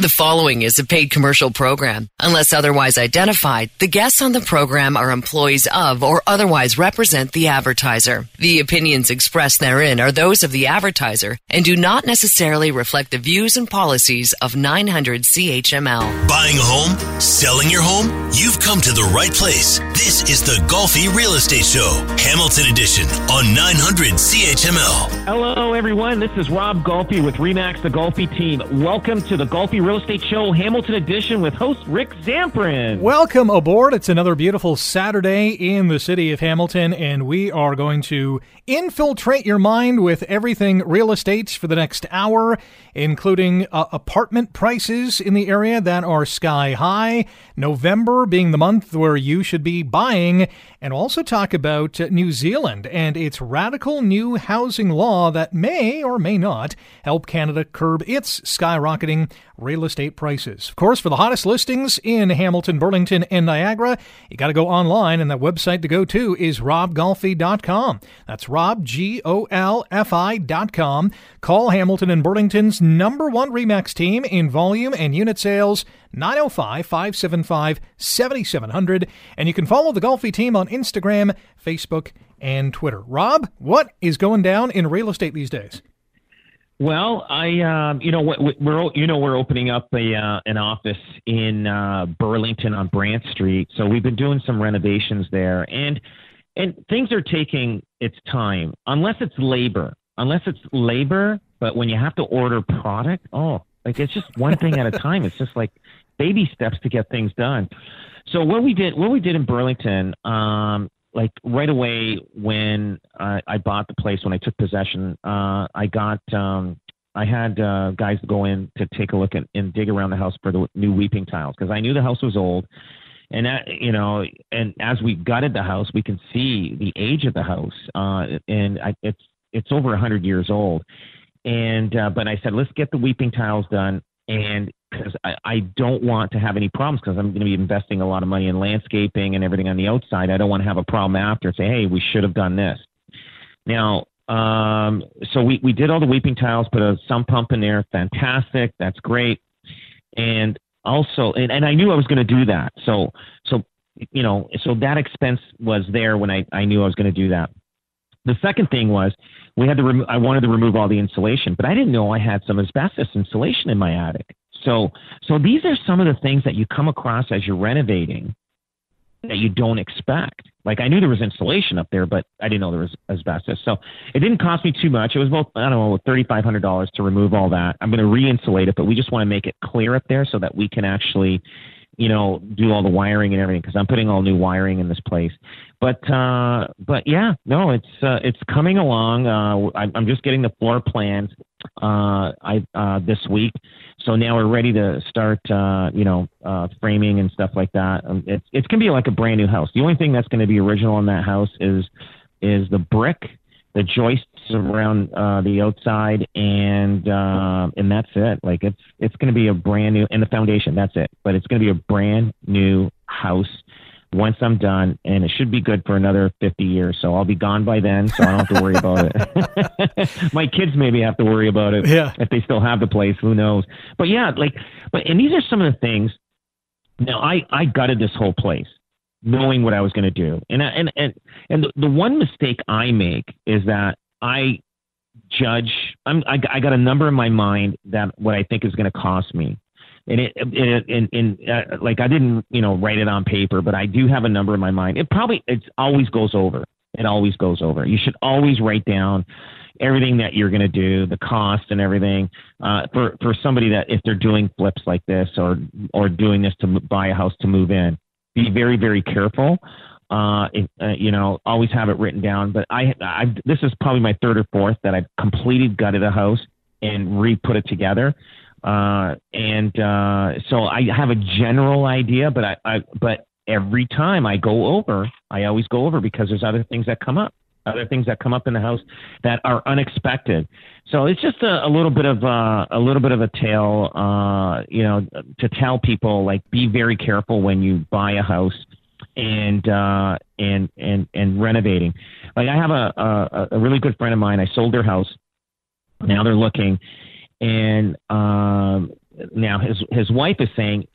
The following is a paid commercial program. Unless otherwise identified, the guests on the program are employees of or otherwise represent the advertiser. The opinions expressed therein are those of the advertiser and do not necessarily reflect the views and policies of 900 CHML. Buying a home? Selling your home? You've come to the right place. This is the Golfi Real Estate Show, Hamilton Edition on 900 CHML. Hello, everyone. This is Rob Golfi with Remax, the Golfi team. Welcome to the Golfi Real Estate Show, Hamilton Edition, with host Rick Zamperin. Welcome aboard. It's another beautiful Saturday in the city of Hamilton, and we are going to infiltrate your mind with everything real estate for the next hour, including uh, apartment prices in the area that are sky high, November being the month where you should be buying, and also talk about New Zealand and its radical new housing law that may or may not help Canada curb its skyrocketing real estate prices. Of course, for the hottest listings in Hamilton, Burlington, and Niagara, you got to go online, and that website to go to is robgolfi.com. That's Rob, G O L F I.com. Call Hamilton and Burlington's number one REMAX team in volume and unit sales, 905 575 7700. And you can follow the Golfi team on Instagram, Facebook, and Twitter. Rob, what is going down in real estate these days? Well, I, um, you know, we're, you know, we're opening up a uh, an office in uh, Burlington on Brant Street, so we've been doing some renovations there, and and things are taking its time, unless it's labor, unless it's labor. But when you have to order product, oh, like it's just one thing at a time. It's just like baby steps to get things done. So what we did, what we did in Burlington, um, like right away when I, I bought the place, when I took possession, uh, I got um, I had uh, guys go in to take a look at, and dig around the house for the new weeping tiles because I knew the house was old, and that, you know, and as we gutted the house, we can see the age of the house, uh, and I, it's it's over a hundred years old, and uh, but I said let's get the weeping tiles done, and because I, I don't want to have any problems because I'm going to be investing a lot of money in landscaping and everything on the outside. I don't want to have a problem after and say, hey, we should have done this. Now, um, so we, we did all the weeping tiles, put a sump pump in there. Fantastic. That's great. And also, and, and I knew I was going to do that. So, so, you know, so that expense was there when I, I knew I was going to do that. The second thing was we had to I wanted to remove all the insulation, but I didn't know I had some asbestos insulation in my attic. So, so these are some of the things that you come across as you're renovating that you don't expect. Like I knew there was insulation up there, but I didn't know there was asbestos. So it didn't cost me too much. It was about I don't know thirty five hundred dollars to remove all that. I'm going to re-insulate it, but we just want to make it clear up there so that we can actually you know, do all the wiring and everything because I'm putting all new wiring in this place. But uh, but yeah, no, it's uh, it's coming along. Uh, I, I'm just getting the floor plans uh, I uh, this week, so now we're ready to start. Uh, you know, uh, framing and stuff like that. Um, it's it's gonna be like a brand new house. The only thing that's to be original in that house is is the brick the joists around uh, the outside, and uh, and that's it. Like it's it's going to be a brand new, and the foundation. That's it. But it's going to be a brand new house once I'm done, and it should be good for another 50 years. So I'll be gone by then, so I don't have to worry about it. My kids maybe have to worry about it. Yeah. If they still have the place, who knows? But yeah, like, but and these are some of the things. Now I I gutted this whole place knowing what I was going to do. And and and and the, the one mistake I make is that I judge. I'm I, I got a number in my mind that what I think is going to cost me. And it, in, in uh, like I didn't, you know, write it on paper, but I do have a number in my mind. It probably, it always goes over. It always goes over. You should always write down everything that you're going to do, the cost and everything. Uh, for for somebody that if they're doing flips like this or or doing this to buy a house to move in, be very, very careful. Uh, if, uh, you know, always have it written down. But I, I, this is probably my third or fourth that I've completed gutted a house and re-put it together. Uh, and uh, so I have a general idea, but I, I, but every time I go over, I always go over because there's other things that come up other things that come up in the house that are unexpected. So it's just a, a little bit of uh, a little bit of a tale, uh, you know, to tell people like be very careful when you buy a house and uh, and and and renovating. Like I have a, a a really good friend of mine. I sold their house. Now they're looking, and um, now his his wife is saying,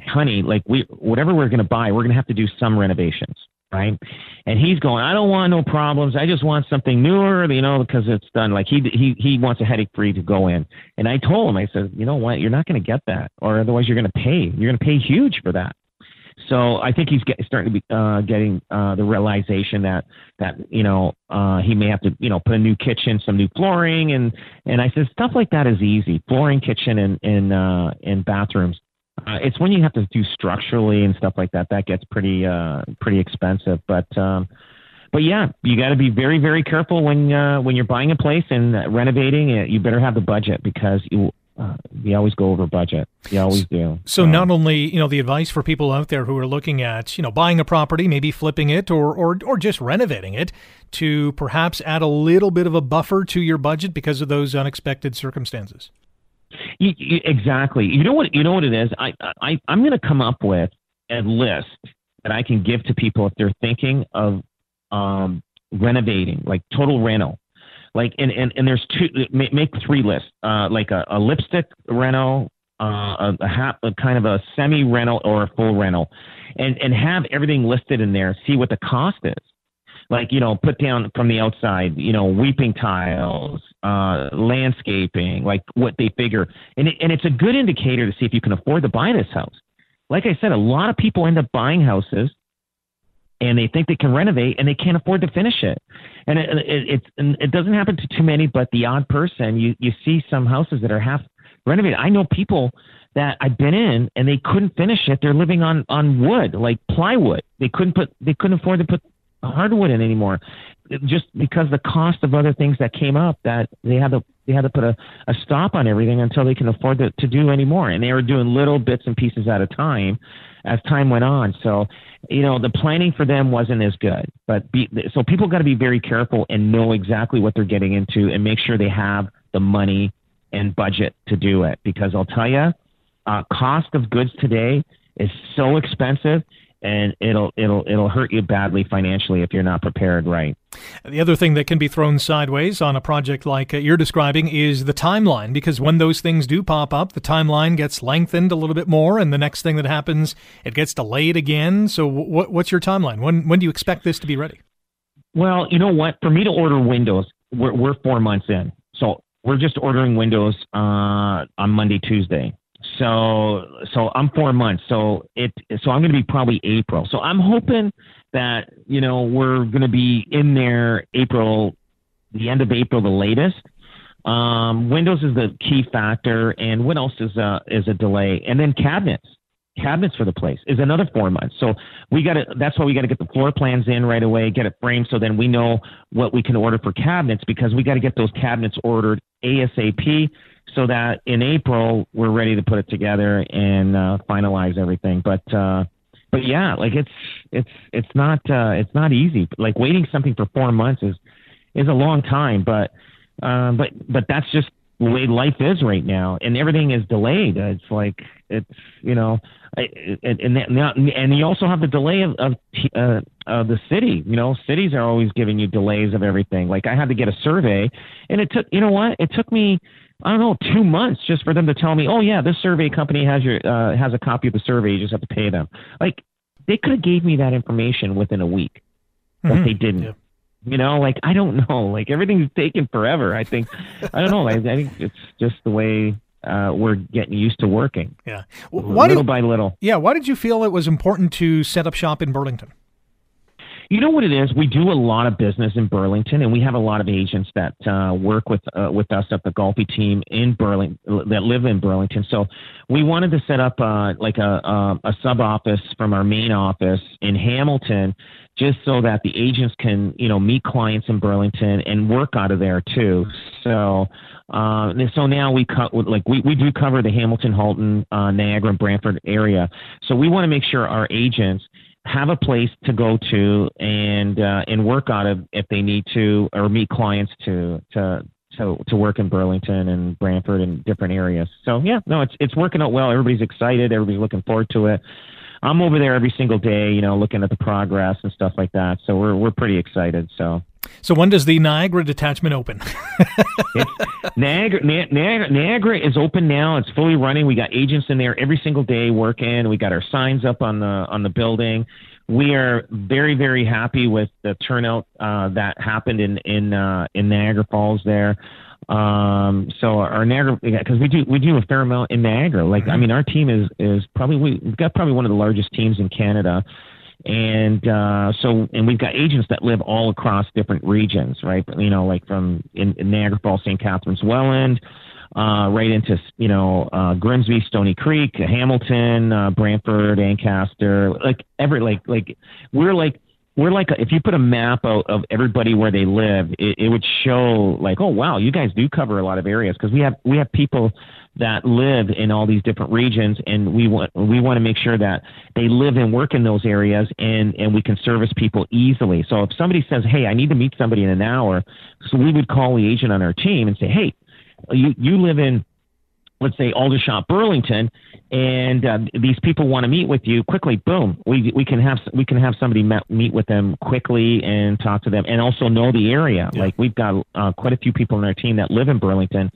"Honey, like we whatever we're going to buy, we're going to have to do some renovations." Right? And he's going, I don't want no problems. I just want something newer, you know, because it's done. Like he he he wants a headache free to go in. And I told him, I said, you know what, you're not going to get that, or otherwise you're going to pay. You're going to pay huge for that. So I think he's get, starting to be uh, getting uh, the realization that that you know uh, he may have to you know put a new kitchen, some new flooring, and and I said stuff like that is easy. Flooring, kitchen, and and uh, and bathrooms uh, it's when you have to do structurally and stuff like that that gets pretty uh, pretty expensive. But um, but yeah, you got to be very very careful when uh, when you're buying a place and renovating it. You better have the budget because you uh, you always go over budget. You always do. So not only you know the advice for people out there who are looking at you know buying a property, maybe flipping it or or or just renovating it, to perhaps add a little bit of a buffer to your budget because of those unexpected circumstances. You, you, exactly. You know what? You know what it is. I, I I'm going to come up with a list that I can give to people if they're thinking of um, renovating, like total rental. Like and, and, and there's two. Make three lists. Uh, like a, a lipstick rental, uh, a, a, a kind of a semi rental or a full rental, and and have everything listed in there. See what the cost is like you know put down from the outside you know weeping tiles uh landscaping like what they figure and it, and it's a good indicator to see if you can afford to buy this house like i said a lot of people end up buying houses and they think they can renovate and they can't afford to finish it and it it, it, it doesn't happen to too many but the odd person you you see some houses that are half renovated i know people that I've been in and they couldn't finish it. They're living on on wood, like plywood. They couldn't put they couldn't afford to put hardwood in anymore, just because the cost of other things that came up that they had to they had to put a, a stop on everything until they can afford to, to do anymore. And they were doing little bits and pieces at a time as time went on. So, you know, the planning for them wasn't as good. But be, so people got to be very careful and know exactly what they're getting into and make sure they have the money and budget to do it. Because I'll tell you, uh, cost of goods today is so expensive and it'll it'll it'll hurt you badly financially if you're not prepared right. The other thing that can be thrown sideways on a project like uh, you're describing is the timeline because when those things do pop up, the timeline gets lengthened a little bit more and the next thing that happens it gets delayed again. So what what's your timeline? When when do you expect this to be ready? Well, you know what? For me to order windows, we're we're 4 months in. So we're just ordering windows uh, on Monday, Tuesday. So so I'm four months. So it so I'm going to be probably April. So I'm hoping that you know we're going to be in there April, the end of April, the latest. Um, Windows is the key factor, and what else is a is a delay? And then cabinets, cabinets for the place is another four months. So we got to. That's why we got to get the floor plans in right away, get it framed, so then we know what we can order for cabinets because we got to get those cabinets ordered ASAP so that in April we're ready to put it together and uh, finalize everything. But uh, but yeah, like it's it's it's not uh, it's not easy. Like waiting something for four months is is a long time. But uh, but but that's just the way life is right now, and everything is delayed. It's like it's you know, and and, and you also have the delay of of, uh, of the city. You know, cities are always giving you delays of everything. Like I had to get a survey, and it took you know what? It took me I don't know, two months just for them to tell me, oh yeah, this survey company has your uh, has a copy of the survey. You just have to pay them. Like they could have gave me that information within a week, but mm-hmm. they didn't. Yeah. You know, like I don't know. Like everything's taken forever. I think I don't know. I, I think it's just the way uh, we're getting used to working. Yeah, why little by little. Yeah, why did you feel it was important to set up shop in Burlington? You know what it is? We do a lot of business in Burlington, and we have a lot of agents that uh, work with uh, with us at the Golfi team in Burlington that live in Burlington. So we wanted to set up uh, like a, a, a sub office from our main office in Hamilton, just so that the agents can you know meet clients in Burlington and work out of there too. So. Uh, so now we cut like we, we do cover the Hamilton, Halton, uh, Niagara, and Brantford area. So we want to make sure our agents have a place to go to and uh, and work out of if they need to or meet clients to to to to work in Burlington and Brantford and different areas. So yeah, no, it's it's working out well. Everybody's excited. Everybody's looking forward to it. I'm over there every single day, you know, looking at the progress and stuff like that. So we're we're pretty excited. So So when does the Niagara detachment open? Niagara, Niagara, Niagara is open now. It's fully running. We got agents in there every single day working. We got our signs up on the on the building. We are very very happy with the turnout uh, that happened in in uh, in Niagara Falls there. Um, so our Niagara, because we do we do a fair amount in Niagara. Like I mm-hmm. mean, our team is is probably we've got probably one of the largest teams in Canada and uh, so and we've got agents that live all across different regions, right? You know, like from in, in Niagara Falls, St. Catharines, Welland, uh, right into you know uh, Grimsby, Stoney Creek, Hamilton, uh, Brantford, Ancaster, like every like like we're like we're like if you put a map out of everybody where they live, it, it would show like, oh wow, you guys do cover a lot of areas because we have we have people that live in all these different regions, and we want we want to make sure that they live and work in those areas, and and we can service people easily. So if somebody says, hey, I need to meet somebody in an hour, so we would call the agent on our team and say, hey, you you live in let's say Aldershot, Burlington, and uh, these people want to meet with you quickly. Boom, we we can have we can have somebody met, meet with them quickly and talk to them, and also know the area. Yeah. Like we've got uh, quite a few people in our team that live in Burlington.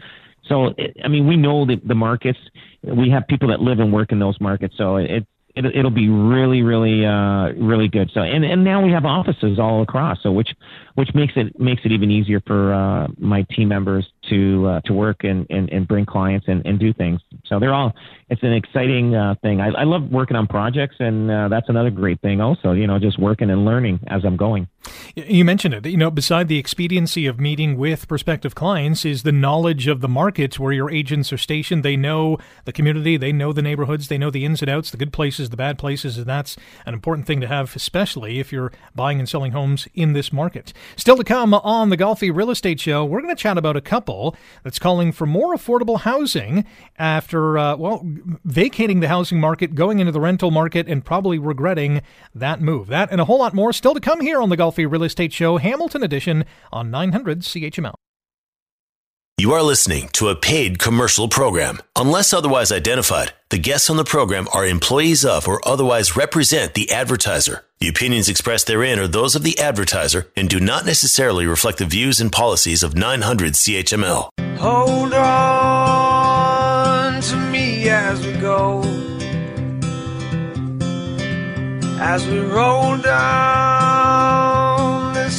So, I mean, we know the, the markets. We have people that live and work in those markets. So it, it, it'll be really, really, uh, really good. So, and, and now we have offices all across, so which, which makes it makes it even easier for uh, my team members to uh, to work and, and, and bring clients and, and do things. So they're all. It's an exciting uh, thing. I, I love working on projects, and uh, that's another great thing. Also, you know, just working and learning as I'm going. You mentioned it. You know, beside the expediency of meeting with prospective clients, is the knowledge of the markets where your agents are stationed. They know the community, they know the neighborhoods, they know the ins and outs, the good places, the bad places, and that's an important thing to have, especially if you're buying and selling homes in this market. Still to come on the Golfi Real Estate Show, we're going to chat about a couple that's calling for more affordable housing after, uh, well, vacating the housing market, going into the rental market, and probably regretting that move. That and a whole lot more still to come here on the Golfi Real Estate Show, Hamilton Edition on 900 CHML. You are listening to a paid commercial program. Unless otherwise identified, the guests on the program are employees of or otherwise represent the advertiser. The opinions expressed therein are those of the advertiser and do not necessarily reflect the views and policies of 900 CHML. Hold on to me as we go. As we roll down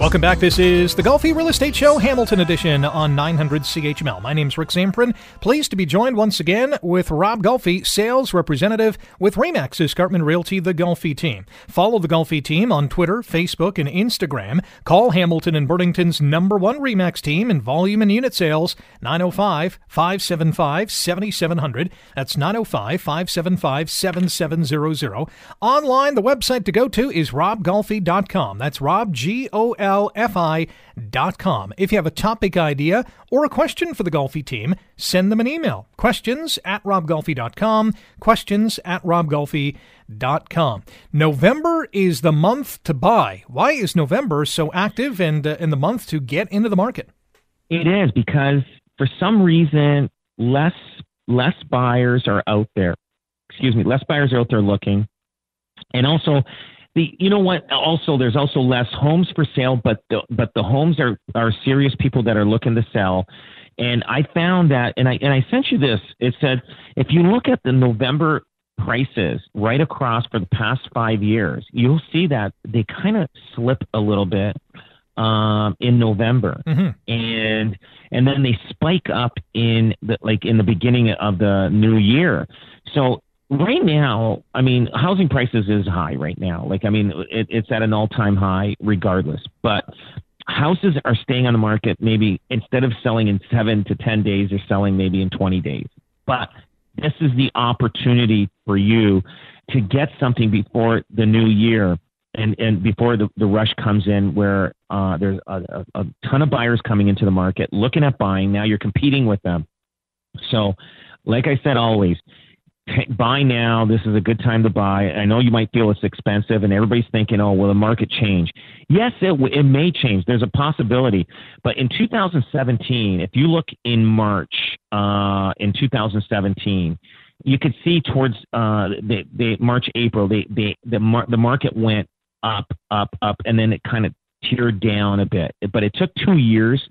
Welcome back. This is the Golfi Real Estate Show, Hamilton Edition on 900 CHML. My name's Rick Zamperin. Pleased to be joined once again with Rob Golfi, sales representative with Remax Escarpment Realty, the Golfi team. Follow the Golfi team on Twitter, Facebook, and Instagram. Call Hamilton and Burlington's number one Remax team in volume and unit sales, 905 575 7700. That's 905 575 7700. Online, the website to go to is robgolfi.com. That's Rob, G O L golfi.com. If you have a topic idea or a question for the Golfi team, send them an email. Questions at robgolfi.com. Questions at robgolfi.com. November is the month to buy. Why is November so active and uh, in the month to get into the market? It is because for some reason less less buyers are out there. Excuse me, less buyers are out there looking. And also the you know what also there's also less homes for sale but the but the homes are are serious people that are looking to sell and i found that and i and i sent you this it said if you look at the november prices right across for the past five years you'll see that they kind of slip a little bit um, in November, mm-hmm. and and then they spike up in the like in the beginning of the new year. So right now, I mean, housing prices is high right now. Like, I mean, it, it's at an all time high regardless. But houses are staying on the market maybe instead of selling in seven to 10 days, they're selling maybe in 20 days. But this is the opportunity for you to get something before the new year and, and before the, the rush comes in where uh, there's a, a, a ton of buyers coming into the market looking at buying. Now you're competing with them. So, like I said, always, buy now. This is a good time to buy. I know you might feel it's expensive, and everybody's thinking, "Oh, will the market change?" Yes, it w- it may change. There's a possibility. But in 2017, if you look in March, uh, in 2017, you could see towards uh, the, the March, April, the the the, mar- the market went up, up, up, and then it kind of tiered down a bit. But it took two years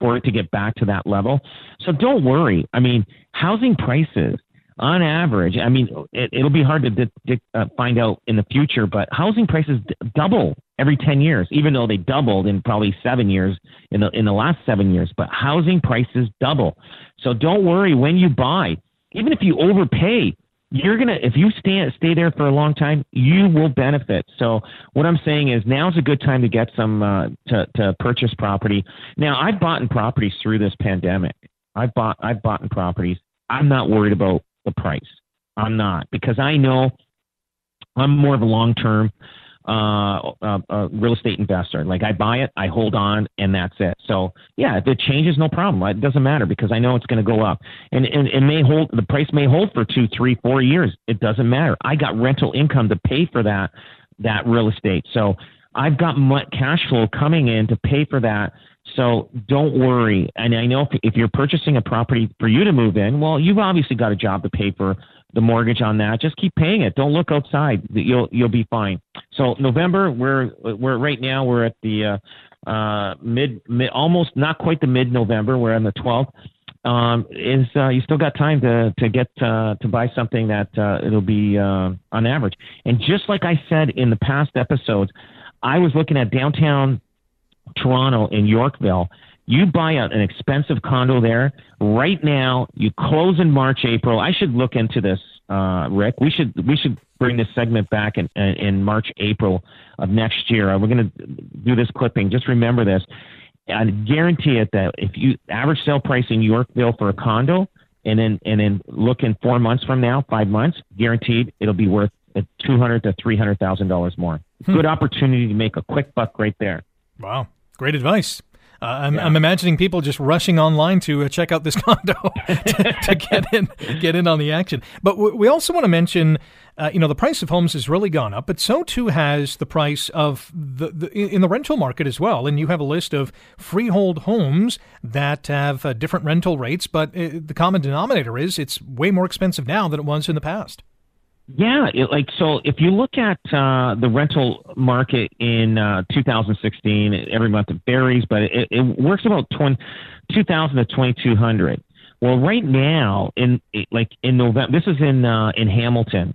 for it to get back to that level. So don't worry. I mean, housing prices on average, I mean, it, will be hard to di- di- uh, find out in the future, but housing prices d- double every 10 years, even though they doubled in probably seven years in the, in the last seven years, but housing prices double. So don't worry when you buy, even if you overpay, you're gonna if you stay stay there for a long time, you will benefit. So what I'm saying is now's a good time to get some uh, to to purchase property. Now I've bought in properties through this pandemic. I've bought I've bought in properties. I'm not worried about the price. I'm not because I know I'm more of a long term uh, uh, uh, real estate investor. Like I buy it, I hold on, and that's it. So yeah, if it changes, no problem. It doesn't matter because I know it's going to go up, and, and it may hold. The price may hold for two, three, four years. It doesn't matter. I got rental income to pay for that that real estate. So I've got cash flow coming in to pay for that. So don't worry. And I know if, if you're purchasing a property for you to move in, well, you've obviously got a job to pay for the mortgage on that. Just keep paying it. Don't look outside. You'll you'll be fine. So November, we're we're right now we're at the uh, uh, mid mid almost not quite the mid November. We're on the 12th. Um, is uh, you still got time to to get uh, to buy something that uh, it'll be uh, on average. And just like I said in the past episodes, I was looking at downtown Toronto in Yorkville you buy a, an expensive condo there right now. You close in March, April. I should look into this, uh, Rick. We should we should bring this segment back in in March, April of next year. We're going to do this clipping. Just remember this. I guarantee it that if you average sale price in Yorkville for a condo, and then and then look in four months from now, five months, guaranteed it'll be worth two hundred to three hundred thousand dollars more. Hmm. Good opportunity to make a quick buck right there. Wow, great advice. Uh, I'm, yeah. I'm, imagining people just rushing online to uh, check out this condo to, to, get in get in on the action. But w- we also want to mention, uh, you know, the price of homes has really gone up, but so too has the price of the, the in the rental market as well. And you have a list of freehold homes that have uh, different rental rates, but uh, the common denominator is it's way more expensive now than it was in the past. Yeah, it, like so. If you look at uh, the rental market in uh, 2016, every month it varies, but it, it works about 20, 2,000 to 2,200. Well, right now in like in November, this is in uh, in Hamilton.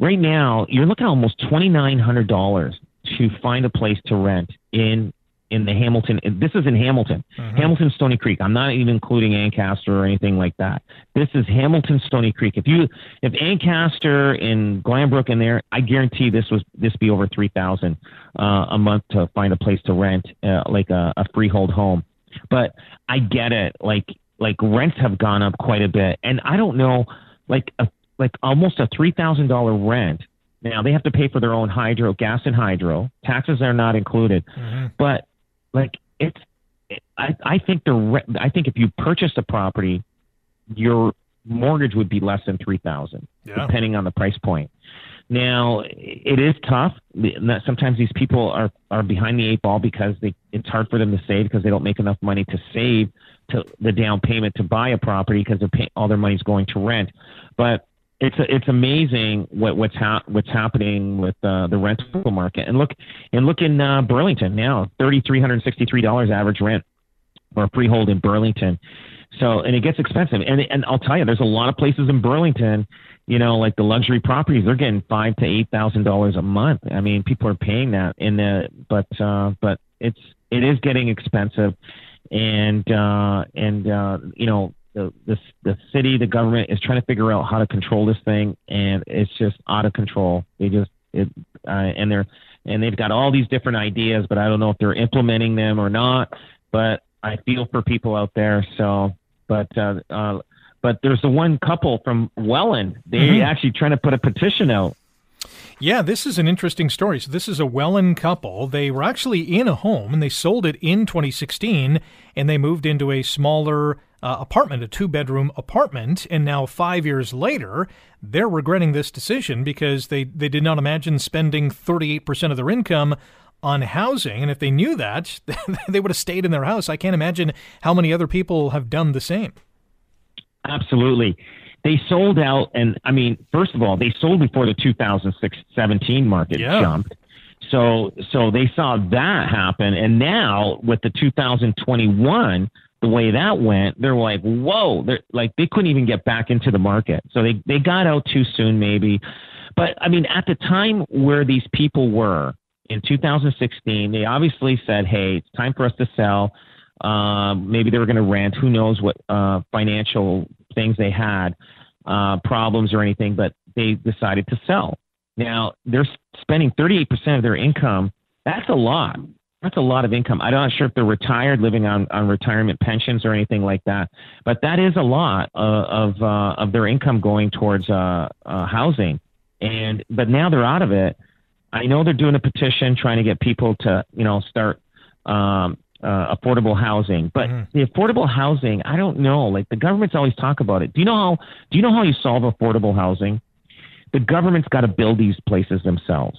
Right now, you're looking at almost twenty nine hundred dollars to find a place to rent in in the Hamilton. This is in Hamilton, mm-hmm. Hamilton Stoney Creek. I'm not even including Ancaster or anything like that. This is Hamilton Stoney Creek. If you if Ancaster and Glanbrook in there, I guarantee this was this be over three thousand uh, a month to find a place to rent, uh, like a, a freehold home. But I get it. Like like rents have gone up quite a bit, and I don't know like a like almost a three thousand dollar rent. Now they have to pay for their own hydro, gas and hydro. Taxes are not included. Mm-hmm. But like it's, it, I I think the re- I think if you purchased a property, your mortgage would be less than three thousand, yeah. depending on the price point. Now it is tough. Sometimes these people are are behind the eight ball because they it's hard for them to save because they don't make enough money to save to the down payment to buy a property because pay, all their money's going to rent. But it's it's amazing what what's ha- what's happening with uh, the rental market. And look and look in uh, Burlington now, thirty three hundred sixty three dollars average rent for a freehold in Burlington. So and it gets expensive. And and I'll tell you, there's a lot of places in Burlington. You know, like the luxury properties, they're getting five to eight thousand dollars a month. I mean, people are paying that. In the but uh, but it's it is getting expensive, and uh, and uh, you know the, the the city, the government is trying to figure out how to control this thing, and it's just out of control. They just it, uh, and they're and they've got all these different ideas, but I don't know if they're implementing them or not. But I feel for people out there. So, but uh, uh, but there's the one couple from Welland. They mm-hmm. actually trying to put a petition out yeah, this is an interesting story. So, this is a Welland couple. They were actually in a home and they sold it in 2016 and they moved into a smaller uh, apartment, a two bedroom apartment. And now, five years later, they're regretting this decision because they, they did not imagine spending 38% of their income on housing. And if they knew that, they would have stayed in their house. I can't imagine how many other people have done the same. Absolutely. They sold out. And I mean, first of all, they sold before the 2017 market yeah. jumped. So, so they saw that happen. And now with the 2021, the way that went, they're like, whoa, they're like, they couldn't even get back into the market. So they, they got out too soon, maybe. But I mean, at the time where these people were in 2016, they obviously said, hey, it's time for us to sell. Um, maybe they were going to rent. Who knows what uh, financial things they had, uh, problems or anything, but they decided to sell. Now they're spending 38% of their income. That's a lot that's a lot of income. I'm not sure if they're retired, living on, on retirement pensions or anything like that, but that is a lot uh, of uh, of their income going towards uh, uh, housing. And but now they're out of it. I know they're doing a petition trying to get people to you know start um, uh, affordable housing, but mm-hmm. the affordable housing, I don't know. Like the government's always talk about it. Do you know how? Do you know how you solve affordable housing? The government's got to build these places themselves.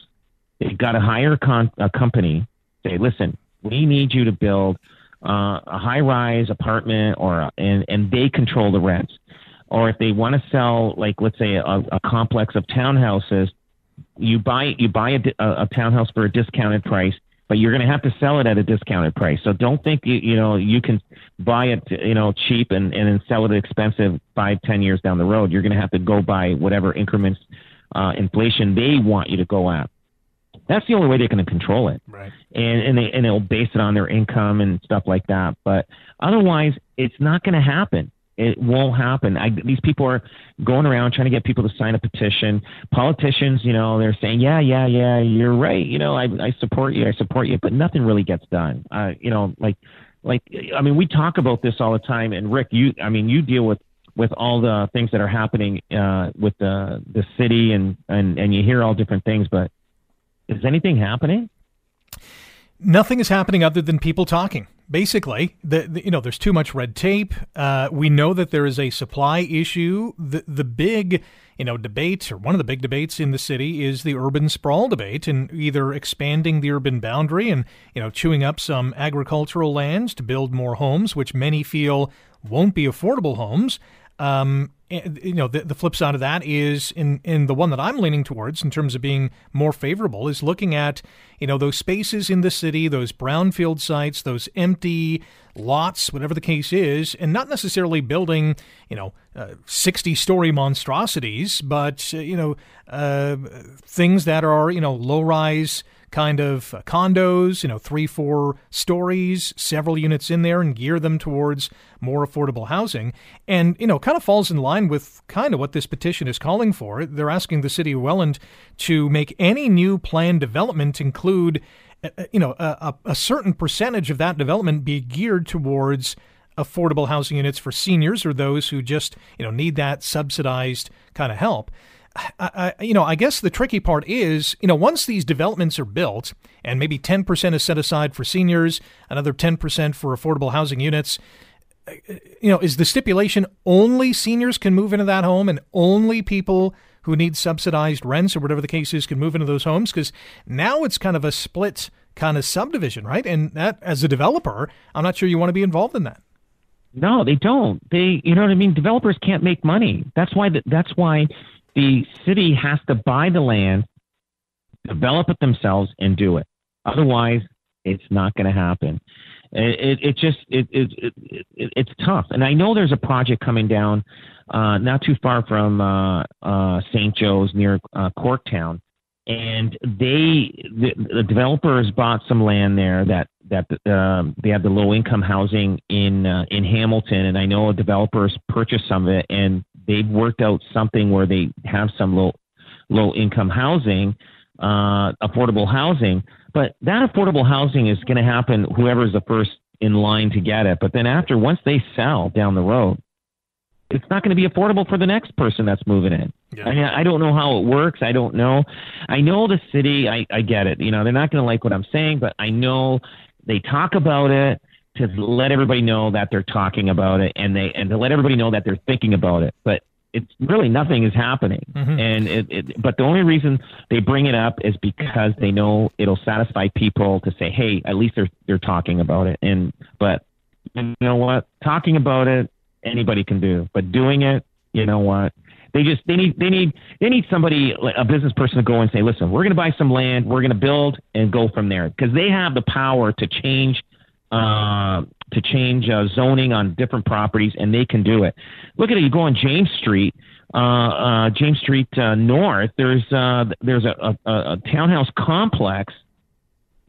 They've got to hire a, con- a company say, listen, we need you to build uh, a high rise apartment or a, and and they control the rents. Or if they want to sell, like let's say a, a complex of townhouses, you buy you buy a, a townhouse for a discounted price, but you're going to have to sell it at a discounted price. So don't think you you know you can buy it you know cheap and and then sell it expensive five ten years down the road. You're going to have to go by whatever increments uh, inflation they want you to go at. That's the only way they're going to control it. Right. And and they and they'll base it on their income and stuff like that. But otherwise, it's not going to happen. It won't happen. I, these people are going around trying to get people to sign a petition. Politicians, you know, they're saying, "Yeah, yeah, yeah, you're right. You know, I, I support you. I support you," but nothing really gets done. Uh, you know, like, like, I mean, we talk about this all the time. And Rick, you, I mean, you deal with with all the things that are happening uh, with the the city, and and and you hear all different things, but is anything happening? Nothing is happening other than people talking. Basically, the, the you know there's too much red tape. Uh, we know that there is a supply issue. The the big you know debate or one of the big debates in the city is the urban sprawl debate and either expanding the urban boundary and you know chewing up some agricultural lands to build more homes, which many feel won't be affordable homes. Um, you know, the, the flip side of that is in, in the one that I'm leaning towards in terms of being more favorable is looking at, you know, those spaces in the city, those brownfield sites, those empty lots, whatever the case is, and not necessarily building, you know, 60 uh, story monstrosities, but, uh, you know, uh, things that are, you know, low rise kind of condos, you know, three, four stories, several units in there, and gear them towards more affordable housing. And, you know, kind of falls in line with kind of what this petition is calling for. They're asking the city of Welland to make any new planned development include, uh, uh, you know, a, a certain percentage of that development be geared towards affordable housing units for seniors or those who just, you know, need that subsidized kind of help. I, you know, I guess the tricky part is, you know, once these developments are built and maybe 10% is set aside for seniors, another 10% for affordable housing units, uh, you know, is the stipulation only seniors can move into that home and only people who need subsidized rents or whatever the case is can move into those homes? Because now it's kind of a split kind of subdivision, right? And that, as a developer, I'm not sure you want to be involved in that. No, they don't. They, you know what I mean. Developers can't make money. That's why. The, that's why the city has to buy the land, develop it themselves, and do it. Otherwise, it's not going to happen. It, it, it just it, it, it, it's tough. And I know there's a project coming down uh, not too far from uh, uh, St. Joe's near uh, Corktown, and they the, the developers bought some land there that that um, they have the low income housing in uh, in Hamilton, and I know a developers purchased some of it, and they've worked out something where they have some low low income housing, uh, affordable housing. But that affordable housing is going to happen whoever's the first in line to get it. But then after, once they sell down the road, it's not going to be affordable for the next person that's moving in. Yeah. I mean, I don't know how it works. I don't know. I know the city. I, I get it. You know, they're not going to like what I'm saying, but I know they talk about it to let everybody know that they're talking about it and they and to let everybody know that they're thinking about it. But it's really nothing is happening. Mhm. And it, it but the only reason they bring it up is because they know it'll satisfy people to say, "Hey, at least they're they're talking about it." And but you know what? Talking about it anybody can do, but doing it, you know what? They just they need they need they need somebody a business person to go and say, "Listen, we're going to buy some land, we're going to build and go from there." Because they have the power to change uh, to change uh, zoning on different properties, and they can do it. Look at it. You go on James Street, uh, uh, James Street uh, North. There's uh, there's a, a, a townhouse complex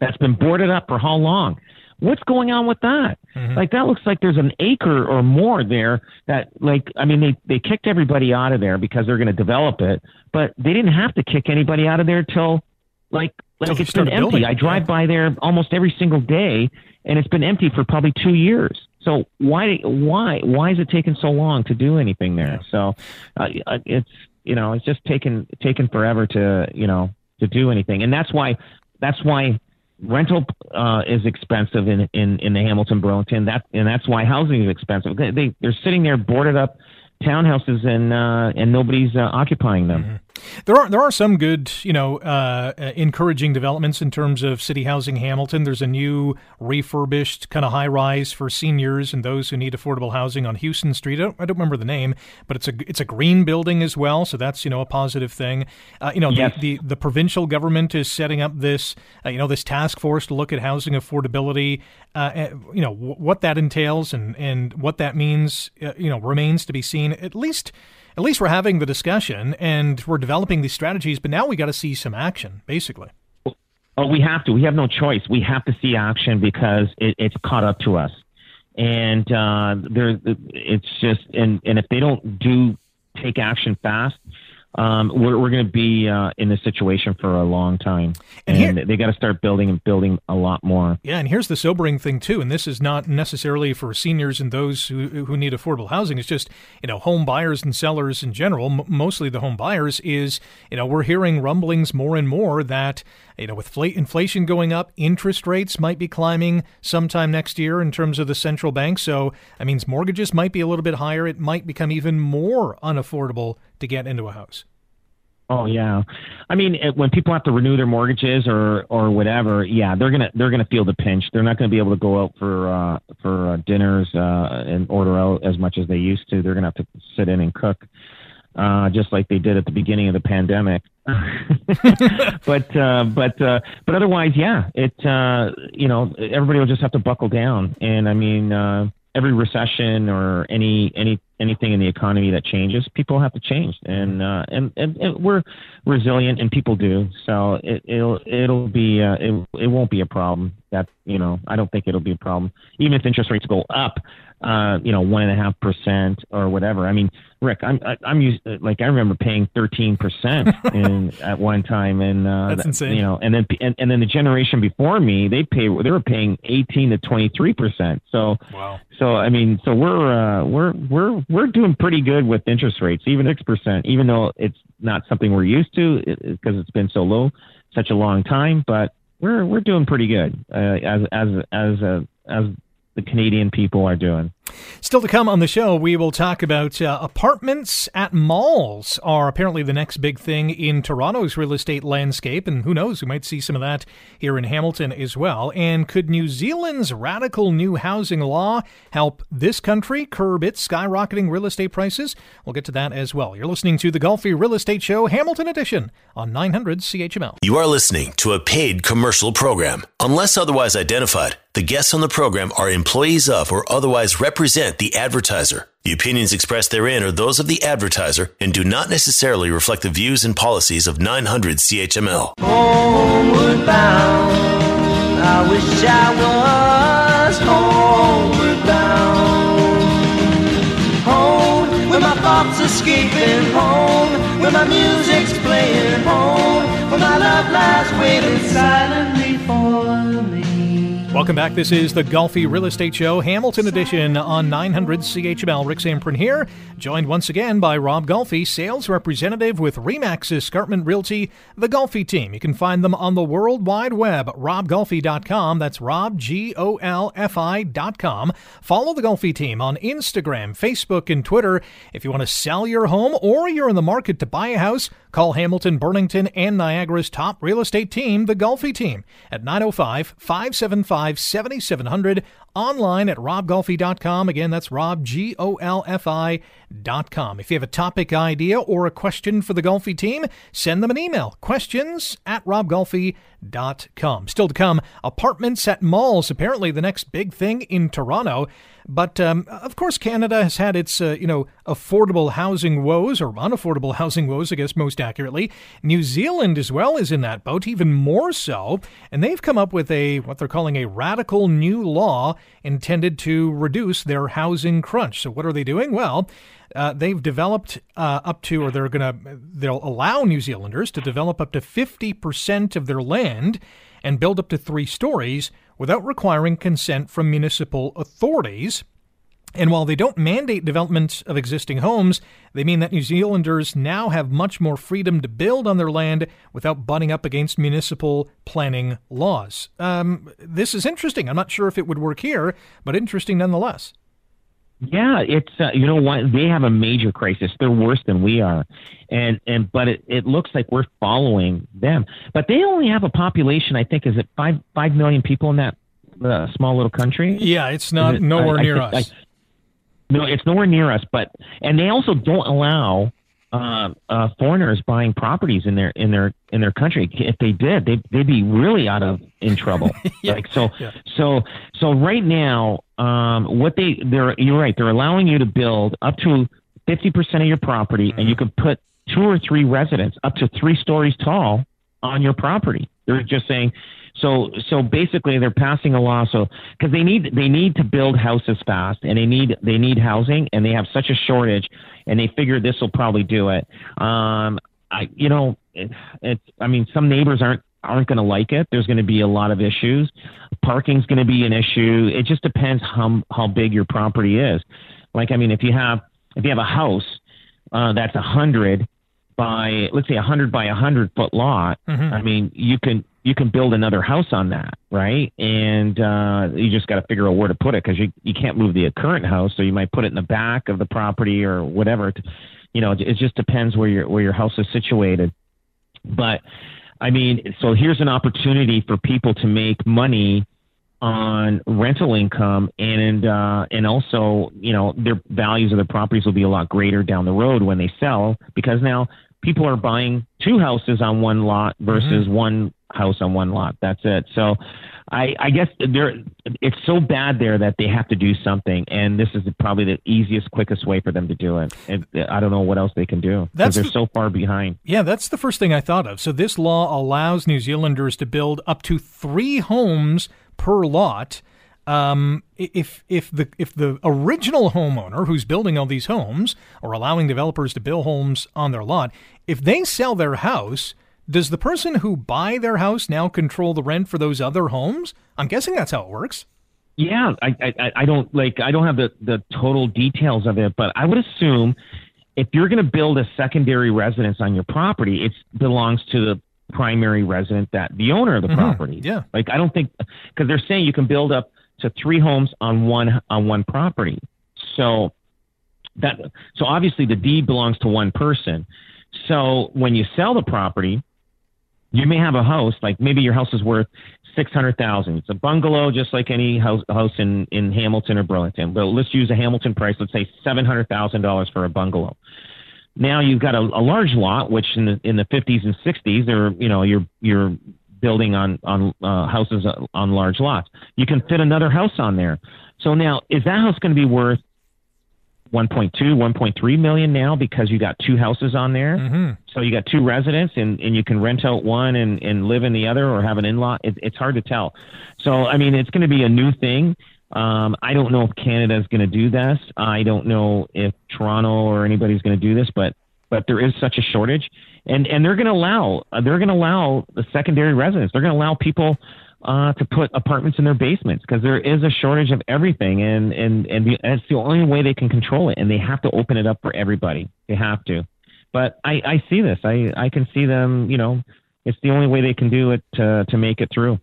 that's been boarded up for how long? What's going on with that? Mhm. Like that looks like there's an acre or more there that like I mean they they kicked everybody out of there because they're going to develop it, but they didn't have to kick anybody out of there till like like it's been empty. building I drive by there almost every single day and it's been empty for probably 2 years. So why why why is it taking so long to do anything there? So uh, it's you know, it's just taken taken forever to, you know, to do anything. And that's why that's why rental uh, is expensive in, in, in the Hamilton Burlington. That and that's why housing is expensive. They, they they're sitting there boarded up townhouses and uh, and nobody's uh, occupying them. There are there are some good, you know, uh, uh, encouraging developments in terms of city housing. Hamilton, there's a new refurbished kind of high rise for seniors and those who need affordable housing on Hughson Street. I don't, I don't remember the name, but it's a it's a green building as well, so that's you know a positive thing. Uh, you know, Yes. the, the the provincial government is setting up this uh, you know this task force to look at housing affordability. Uh, uh, you know w- what that entails and and what that means. Uh, you know remains to be seen. At least at least we're having the discussion and we're developing these strategies, but now we got to see some action, basically. Oh, we have to. We have no choice. We have to see action because it, it's caught up to us, and uh, there, it's just and and if they don't do take action fast, um, we're we're going to be uh, in this situation for a long time, And and, here- they got to start building and building a lot more. Yeah, and here's the sobering thing too, and this is not necessarily for seniors and those who who need affordable housing. It's just you know home buyers and sellers in general. M- mostly the home buyers is you know we're hearing rumblings more and more that you know with fla- inflation going up, interest rates might be climbing sometime next year in terms of the central bank. So that means mortgages might be a little bit higher. It might become even more unaffordable to get into a house. Oh yeah, I mean it, when people have to renew their mortgages or or whatever, yeah, they're gonna they're gonna feel the pinch. They're not gonna be able to go out for uh, for uh, dinners uh, and order out as much as they used to. They're gonna have to sit in and cook, uh, just like they did at the beginning of the pandemic. but uh, but uh, but otherwise, yeah, it uh, you know everybody will just have to buckle down. And I mean, uh, every recession or any any anything in the economy that changes, people have to change, and uh, and, and and we're resilient, and people do. So it, it'll it'll be uh, it it won't be a problem. That you know, I don't think it'll be a problem, even if interest rates go up. Uh, you know, one and a half percent or whatever. I mean, Rick, I'm I, I'm used like I remember paying thirteen percent in at one time, and uh, That's insane. You know, and then and, and then the generation before me, they pay they were paying eighteen to twenty three percent. So Wow. so I mean, so we're uh, we're we're we're doing pretty good with interest rates, even six percent, even though it's not something we're used to because it's been so low such a long time. But we're we're doing pretty good uh, as as as uh, as the Canadian people are doing. Still to come on the show, we will talk about uh, apartments at malls are apparently the next big thing in Toronto's real estate landscape, and who knows, we might see some of that here in Hamilton as well. And could New Zealand's radical new housing law help this country curb its skyrocketing real estate prices? We'll get to that as well. You're listening to the Golfi Real Estate Show, Hamilton Edition, on 900 CHML. You are listening to a paid commercial program. Unless otherwise identified, the guests on the program are employees of or otherwise represent the advertiser. The opinions expressed therein are those of the advertiser and do not necessarily reflect the views and policies of 900 CHML. Homeward bound, I wish I was homeward bound. Home, where my thoughts escaping home, where my music's playing home, where my love lies waiting. Welcome back. This is the Golfi Real Estate Show, Hamilton Edition on 900 CHML. Rick Zamperin here, joined once again by Rob Golfi, sales representative with Remax Escarpment Realty, the Golfi team. You can find them on the World Wide Web, robgolfi.com. That's Rob, G O L F I.com. Follow the Golfi team on Instagram, Facebook, and Twitter. If you want to sell your home or you're in the market to buy a house, call Hamilton, Burlington, and Niagara's top real estate team, the Golfi team, at 905 575 7700 online at robgolfi.com. Again, that's rob, G O L F I.com. If you have a topic idea or a question for the Golfi team, send them an email questions at robgolfi.com. Still to come, apartments at malls, apparently the next big thing in Toronto. But um, of course, Canada has had its uh, you know affordable housing woes or unaffordable housing woes, I guess most accurately. New Zealand as well is in that boat, even more so, and they've come up with a what they're calling a radical new law intended to reduce their housing crunch. So what are they doing? Well. Uh, they've developed uh, up to, or they're going to, they'll allow New Zealanders to develop up to 50% of their land and build up to three stories without requiring consent from municipal authorities. And while they don't mandate development of existing homes, they mean that New Zealanders now have much more freedom to build on their land without butting up against municipal planning laws. Um, this is interesting. I'm not sure if it would work here, but interesting nonetheless. Yeah, it's uh, you know what they have a major crisis. They're worse than we are, and and but it, it looks like we're following them. But they only have a population. I think is it five five million people in that uh, small little country. Yeah, it's not it, nowhere I, near I us. I, no, it's nowhere near us. But and they also don't allow uh, uh, foreigners buying properties in their in their in their country. If they did, they they'd be really out of in trouble. yeah. Like so, yeah. so so right now, um, what they they're you're right. They're allowing you to build up to fifty percent of your property, mm-hmm. and you can put two or three residents up to three stories tall on your property. They're just saying so so basically, they're passing a law so because they need they need to build houses fast and they need they need housing and they have such a shortage and they figure this will probably do it. Um, I you know it, it's I mean some neighbors aren't aren't going to like it. There's going to be a lot of issues. Parking's going to be an issue. It just depends how how big your property is. Like I mean, if you have if you have a house uh, that's a hundred by let's say a hundred by a hundred foot lot, mm-hmm. I mean you can you can build another house on that, right? And uh, you just got to figure out where to put it because you you can't move the current house, so you might put it in the back of the property or whatever. You know, it just depends where your where your house is situated. But I mean, so here's an opportunity for people to make money on rental income and uh, and also you know their values of their properties will be a lot greater down the road when they sell because now people are buying two houses on one lot versus mm-hmm. one house on one lot. That's it. So I, I guess there it's so bad there that they have to do something, and this is probably the easiest, quickest way for them to do it. And I don't know what else they can do because they're so far behind. Yeah, that's the first thing I thought of. So this law allows New Zealanders to build up to three homes per lot. Um, if if the if the original homeowner who's building all these homes or allowing developers to build homes on their lot, if they sell their house, does the person who buy their house now control the rent for those other homes? I'm guessing that's how it works. Yeah, I, I, I don't like I don't have the, the total details of it, but I would assume if you're going to build a secondary residence on your property, it belongs to the primary resident that the owner of the mm-hmm. property. Yeah, like I don't think because they're saying you can build up to three homes on one on one property. So that so obviously the deed belongs to one person. So when you sell the property, you may have a house like maybe your house is worth six hundred thousand. It's a bungalow, just like any house house in in Hamilton or Burlington. But let's use a Hamilton price. Let's say seven hundred thousand dollars for a bungalow. Now you've got a, a large lot, which in the in the fifties and sixties, are you know you're you're building on on uh, houses on large lots. You can fit another house on there. So now is that house going to be worth 1.2, 1.3 million now because you got two houses on there. Mm-hmm. So you got two residents and, and you can rent out one and, and live in the other or have an in-law. It, it's hard to tell. So, I mean, it's going to be a new thing. Um, I don't know if Canada is going to do this. I don't know if Toronto or anybody's going to do this, but, but there is such a shortage and, and they're going to allow, they're going to allow the secondary residents. They're going to allow people uh, to put apartments in their basements because there is a shortage of everything, and and and, the, and it's the only way they can control it, and they have to open it up for everybody. They have to. But I, I see this. I, I can see them. You know, it's the only way they can do it to to make it through.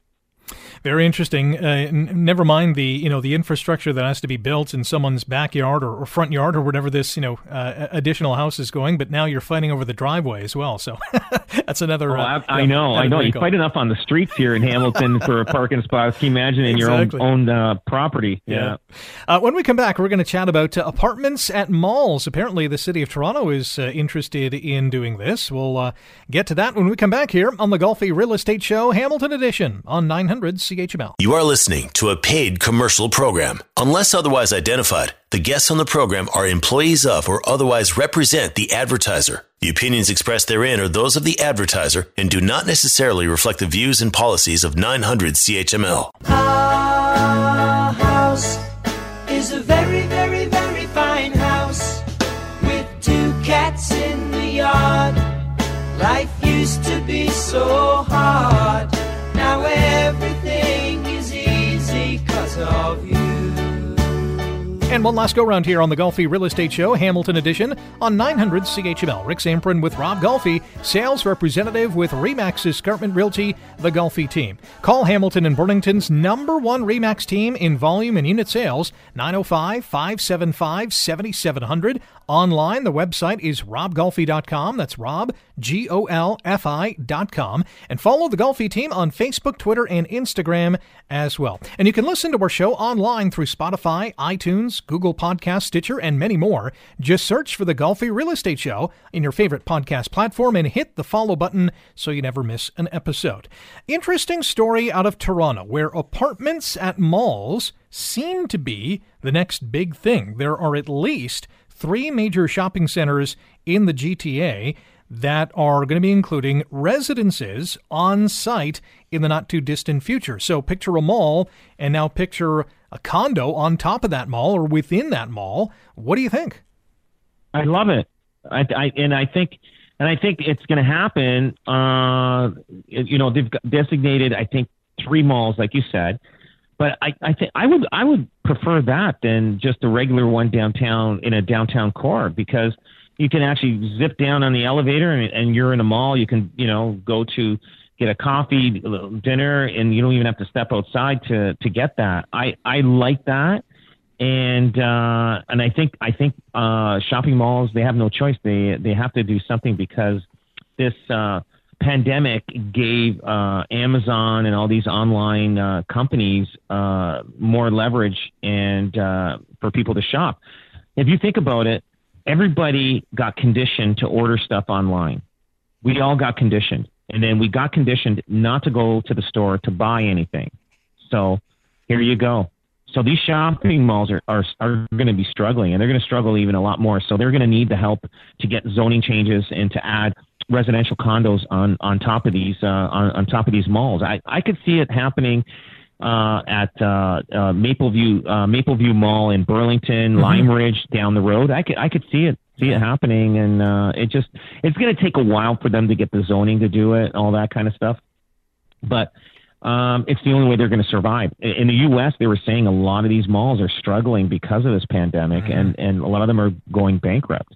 Very interesting. Uh, n- never mind the you know the infrastructure that has to be built in someone's backyard or, or front yard or whatever this you know uh, additional house is going. But now you're fighting over the driveway as well. So that's another. Oh, uh, I, I, know, I know. You fight enough on the streets here in Hamilton for a parking spot. Can you imagine in exactly. your own, own uh, property? Yeah. yeah. Uh, when we come back, we're going to chat about uh, apartments at malls. Apparently, the city of Toronto is interested in doing this. We'll get to that when we come back here on the Golfi Real Estate Show, Hamilton Edition on 900 CHML. You are listening to a paid commercial program. Unless otherwise identified, the guests on the program are employees of or otherwise represent the advertiser. The opinions expressed therein are those of the advertiser and do not necessarily reflect the views and policies of 900 CHML. Our house is a very, very, very fine house with two cats in the yard. Life used to be so hard. And one last go round here on the Golfi Real Estate Show, Hamilton Edition, on 900 CHML. Rick Zamperin with Rob Golfi, sales representative with Remax Escarpment Realty, the Golfi team. Call Hamilton and Burlington's number one Remax team in volume and unit sales, 905 575 7700. Online, the website is robgolfi.com. That's Rob, G O L F I.com. And follow the Golfi team on Facebook, Twitter, and Instagram as well. And you can listen to our show online through Spotify, iTunes, Google Podcast, Stitcher, and many more. Just search for the Golfi Real Estate Show in your favorite podcast platform and hit the follow button so you never miss an episode. Interesting story out of Toronto where apartments at malls seem to be the next big thing. There are at least three major shopping centers in the GTA that are going to be including residences on site in the not too distant future. So picture a mall and now picture a condo on top of that mall or within that mall. What do you think? I love it. I, I and I think and I think it's going to happen. Uh, you know, they've designated I think three malls, like you said. But I, I think I would I would prefer that than just a regular one downtown in a downtown core because you can actually zip down on the elevator and, and you're in a mall. You can you know go to get a coffee, dinner, and you don't even have to step outside to to get that. I I like that, and uh, and I think I think uh, shopping malls they have no choice. They they have to do something because this. Uh, pandemic gave uh, Amazon and all these online uh, companies uh, more leverage and uh, for people to shop. If you think about it, everybody got conditioned to order stuff online. We all got conditioned, and then we got conditioned not to go to the store to buy anything. So here you go. So these shopping malls are are, are going to be struggling, and they're going to struggle even a lot more. So they're going to need the help to get zoning changes and to add residential condos on on top of these uh, on, on top of these malls. I I could see it happening uh, at uh, uh, Mapleview uh, Mapleview Mall in Burlington, mm-hmm. Lime Ridge down the road. I could I could see it see it happening, and uh, it just it's going to take a while for them to get the zoning to do it, all that kind of stuff. But um, it's the only way they're going to survive. In the U.S., they were saying a lot of these malls are struggling because of this pandemic, mm-hmm. and and a lot of them are going bankrupt.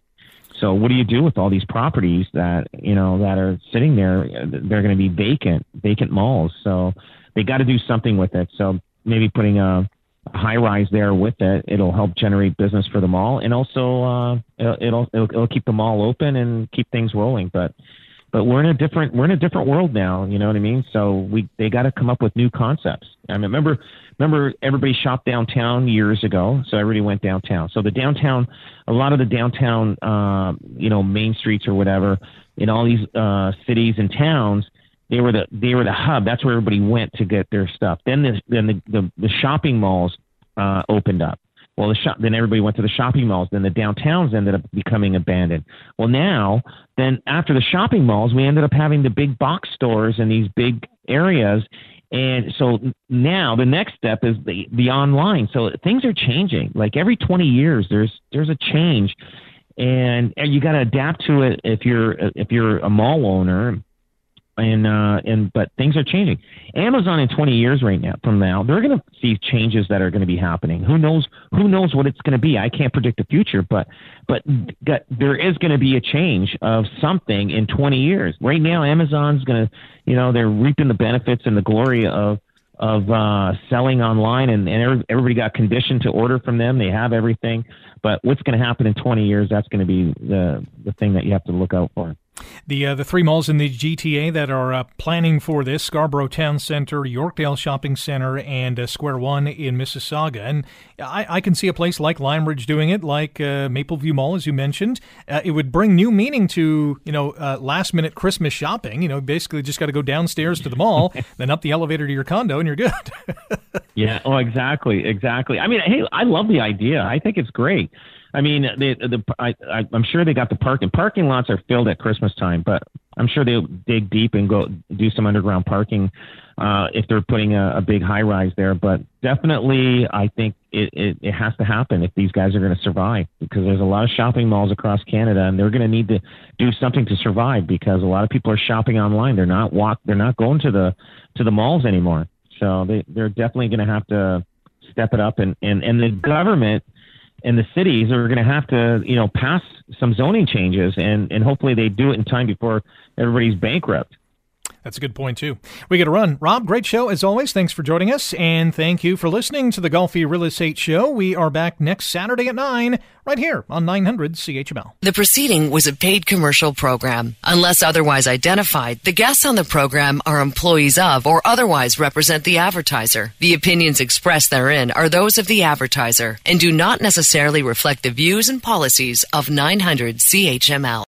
So what do you do with all these properties that you know that are sitting there? They're going to be vacant, vacant malls. So they got to do something with it. So maybe putting a, high rise there with it, it'll help generate business for the mall, and also uh, it'll, it'll it'll keep the mall open and keep things rolling. But but we're in a different we're in a different world now. You know what I mean? So we they got to come up with new concepts. I mean, remember remember everybody shopped downtown years ago, so everybody went downtown. So the downtown, a lot of the downtown, uh, you know, main streets or whatever in all these uh, cities and towns, they were the they were the hub. That's where everybody went to get their stuff. Then the then the the, the shopping malls uh, opened up. Well, the shop, then everybody went to the shopping malls. Then the downtowns ended up becoming abandoned. Well, now, then after the shopping malls, we ended up having the big box stores in these big areas. And so now the next step is the, the online. So things are changing. Like every 20 years, there's there's a change, and you got to adapt to it. If you're if you're a mall owner, and uh, and but things are changing. Amazon in 20 years right now from now, they're going to see changes that are going to be happening. Who knows? Who knows what it's going to be? I can't predict the future, but but there is going to be a change of something in 20 years. Right now, Amazon's going to, you know, they're reaping the benefits and the glory of of uh, selling online, and, and everybody got conditioned to order from them. They have everything, but what's going to happen in 20 years? That's going to be the the thing that you have to look out for. The uh, the three malls in the GTA that are uh, planning for this: Scarborough Town Center, Yorkdale Shopping Center, and uh, Square One in Mississauga. And I, I, can see a place like Lime Ridge doing it, like uh, Mapleview Mall, as you mentioned. Uh, it would bring new meaning to you know uh, last minute Christmas shopping. You know, basically just got to go downstairs to the mall, then up the elevator to your condo, and you're good. yeah. Oh, exactly, exactly. I mean, hey, I love the idea. I think it's great. I mean, the the I, I I'm sure they got the parking parking lots are filled at Christmas time, but I'm sure they'll dig deep and go do some underground parking uh, if they're putting a, a big high rise there. But definitely, I think it, it, it has to happen if these guys are going to survive because there's a lot of shopping malls across Canada and they're going to need to do something to survive because a lot of people are shopping online. They're not walk. They're not going to the to the malls anymore. So they they're definitely going to have to step it up and and and the government and the cities are going to have to, you know, pass some zoning changes, and and hopefully they do it in time before everybody's bankrupt. That's a good point, too. We get a run. Rob, great show as always. Thanks for joining us. And thank you for listening to the Golfi Real Estate Show. We are back next Saturday at 9, right here on 900 CHML. The proceeding was a paid commercial program. Unless otherwise identified, the guests on the program are employees of or otherwise represent the advertiser. The opinions expressed therein are those of the advertiser and do not necessarily reflect the views and policies of 900 CHML.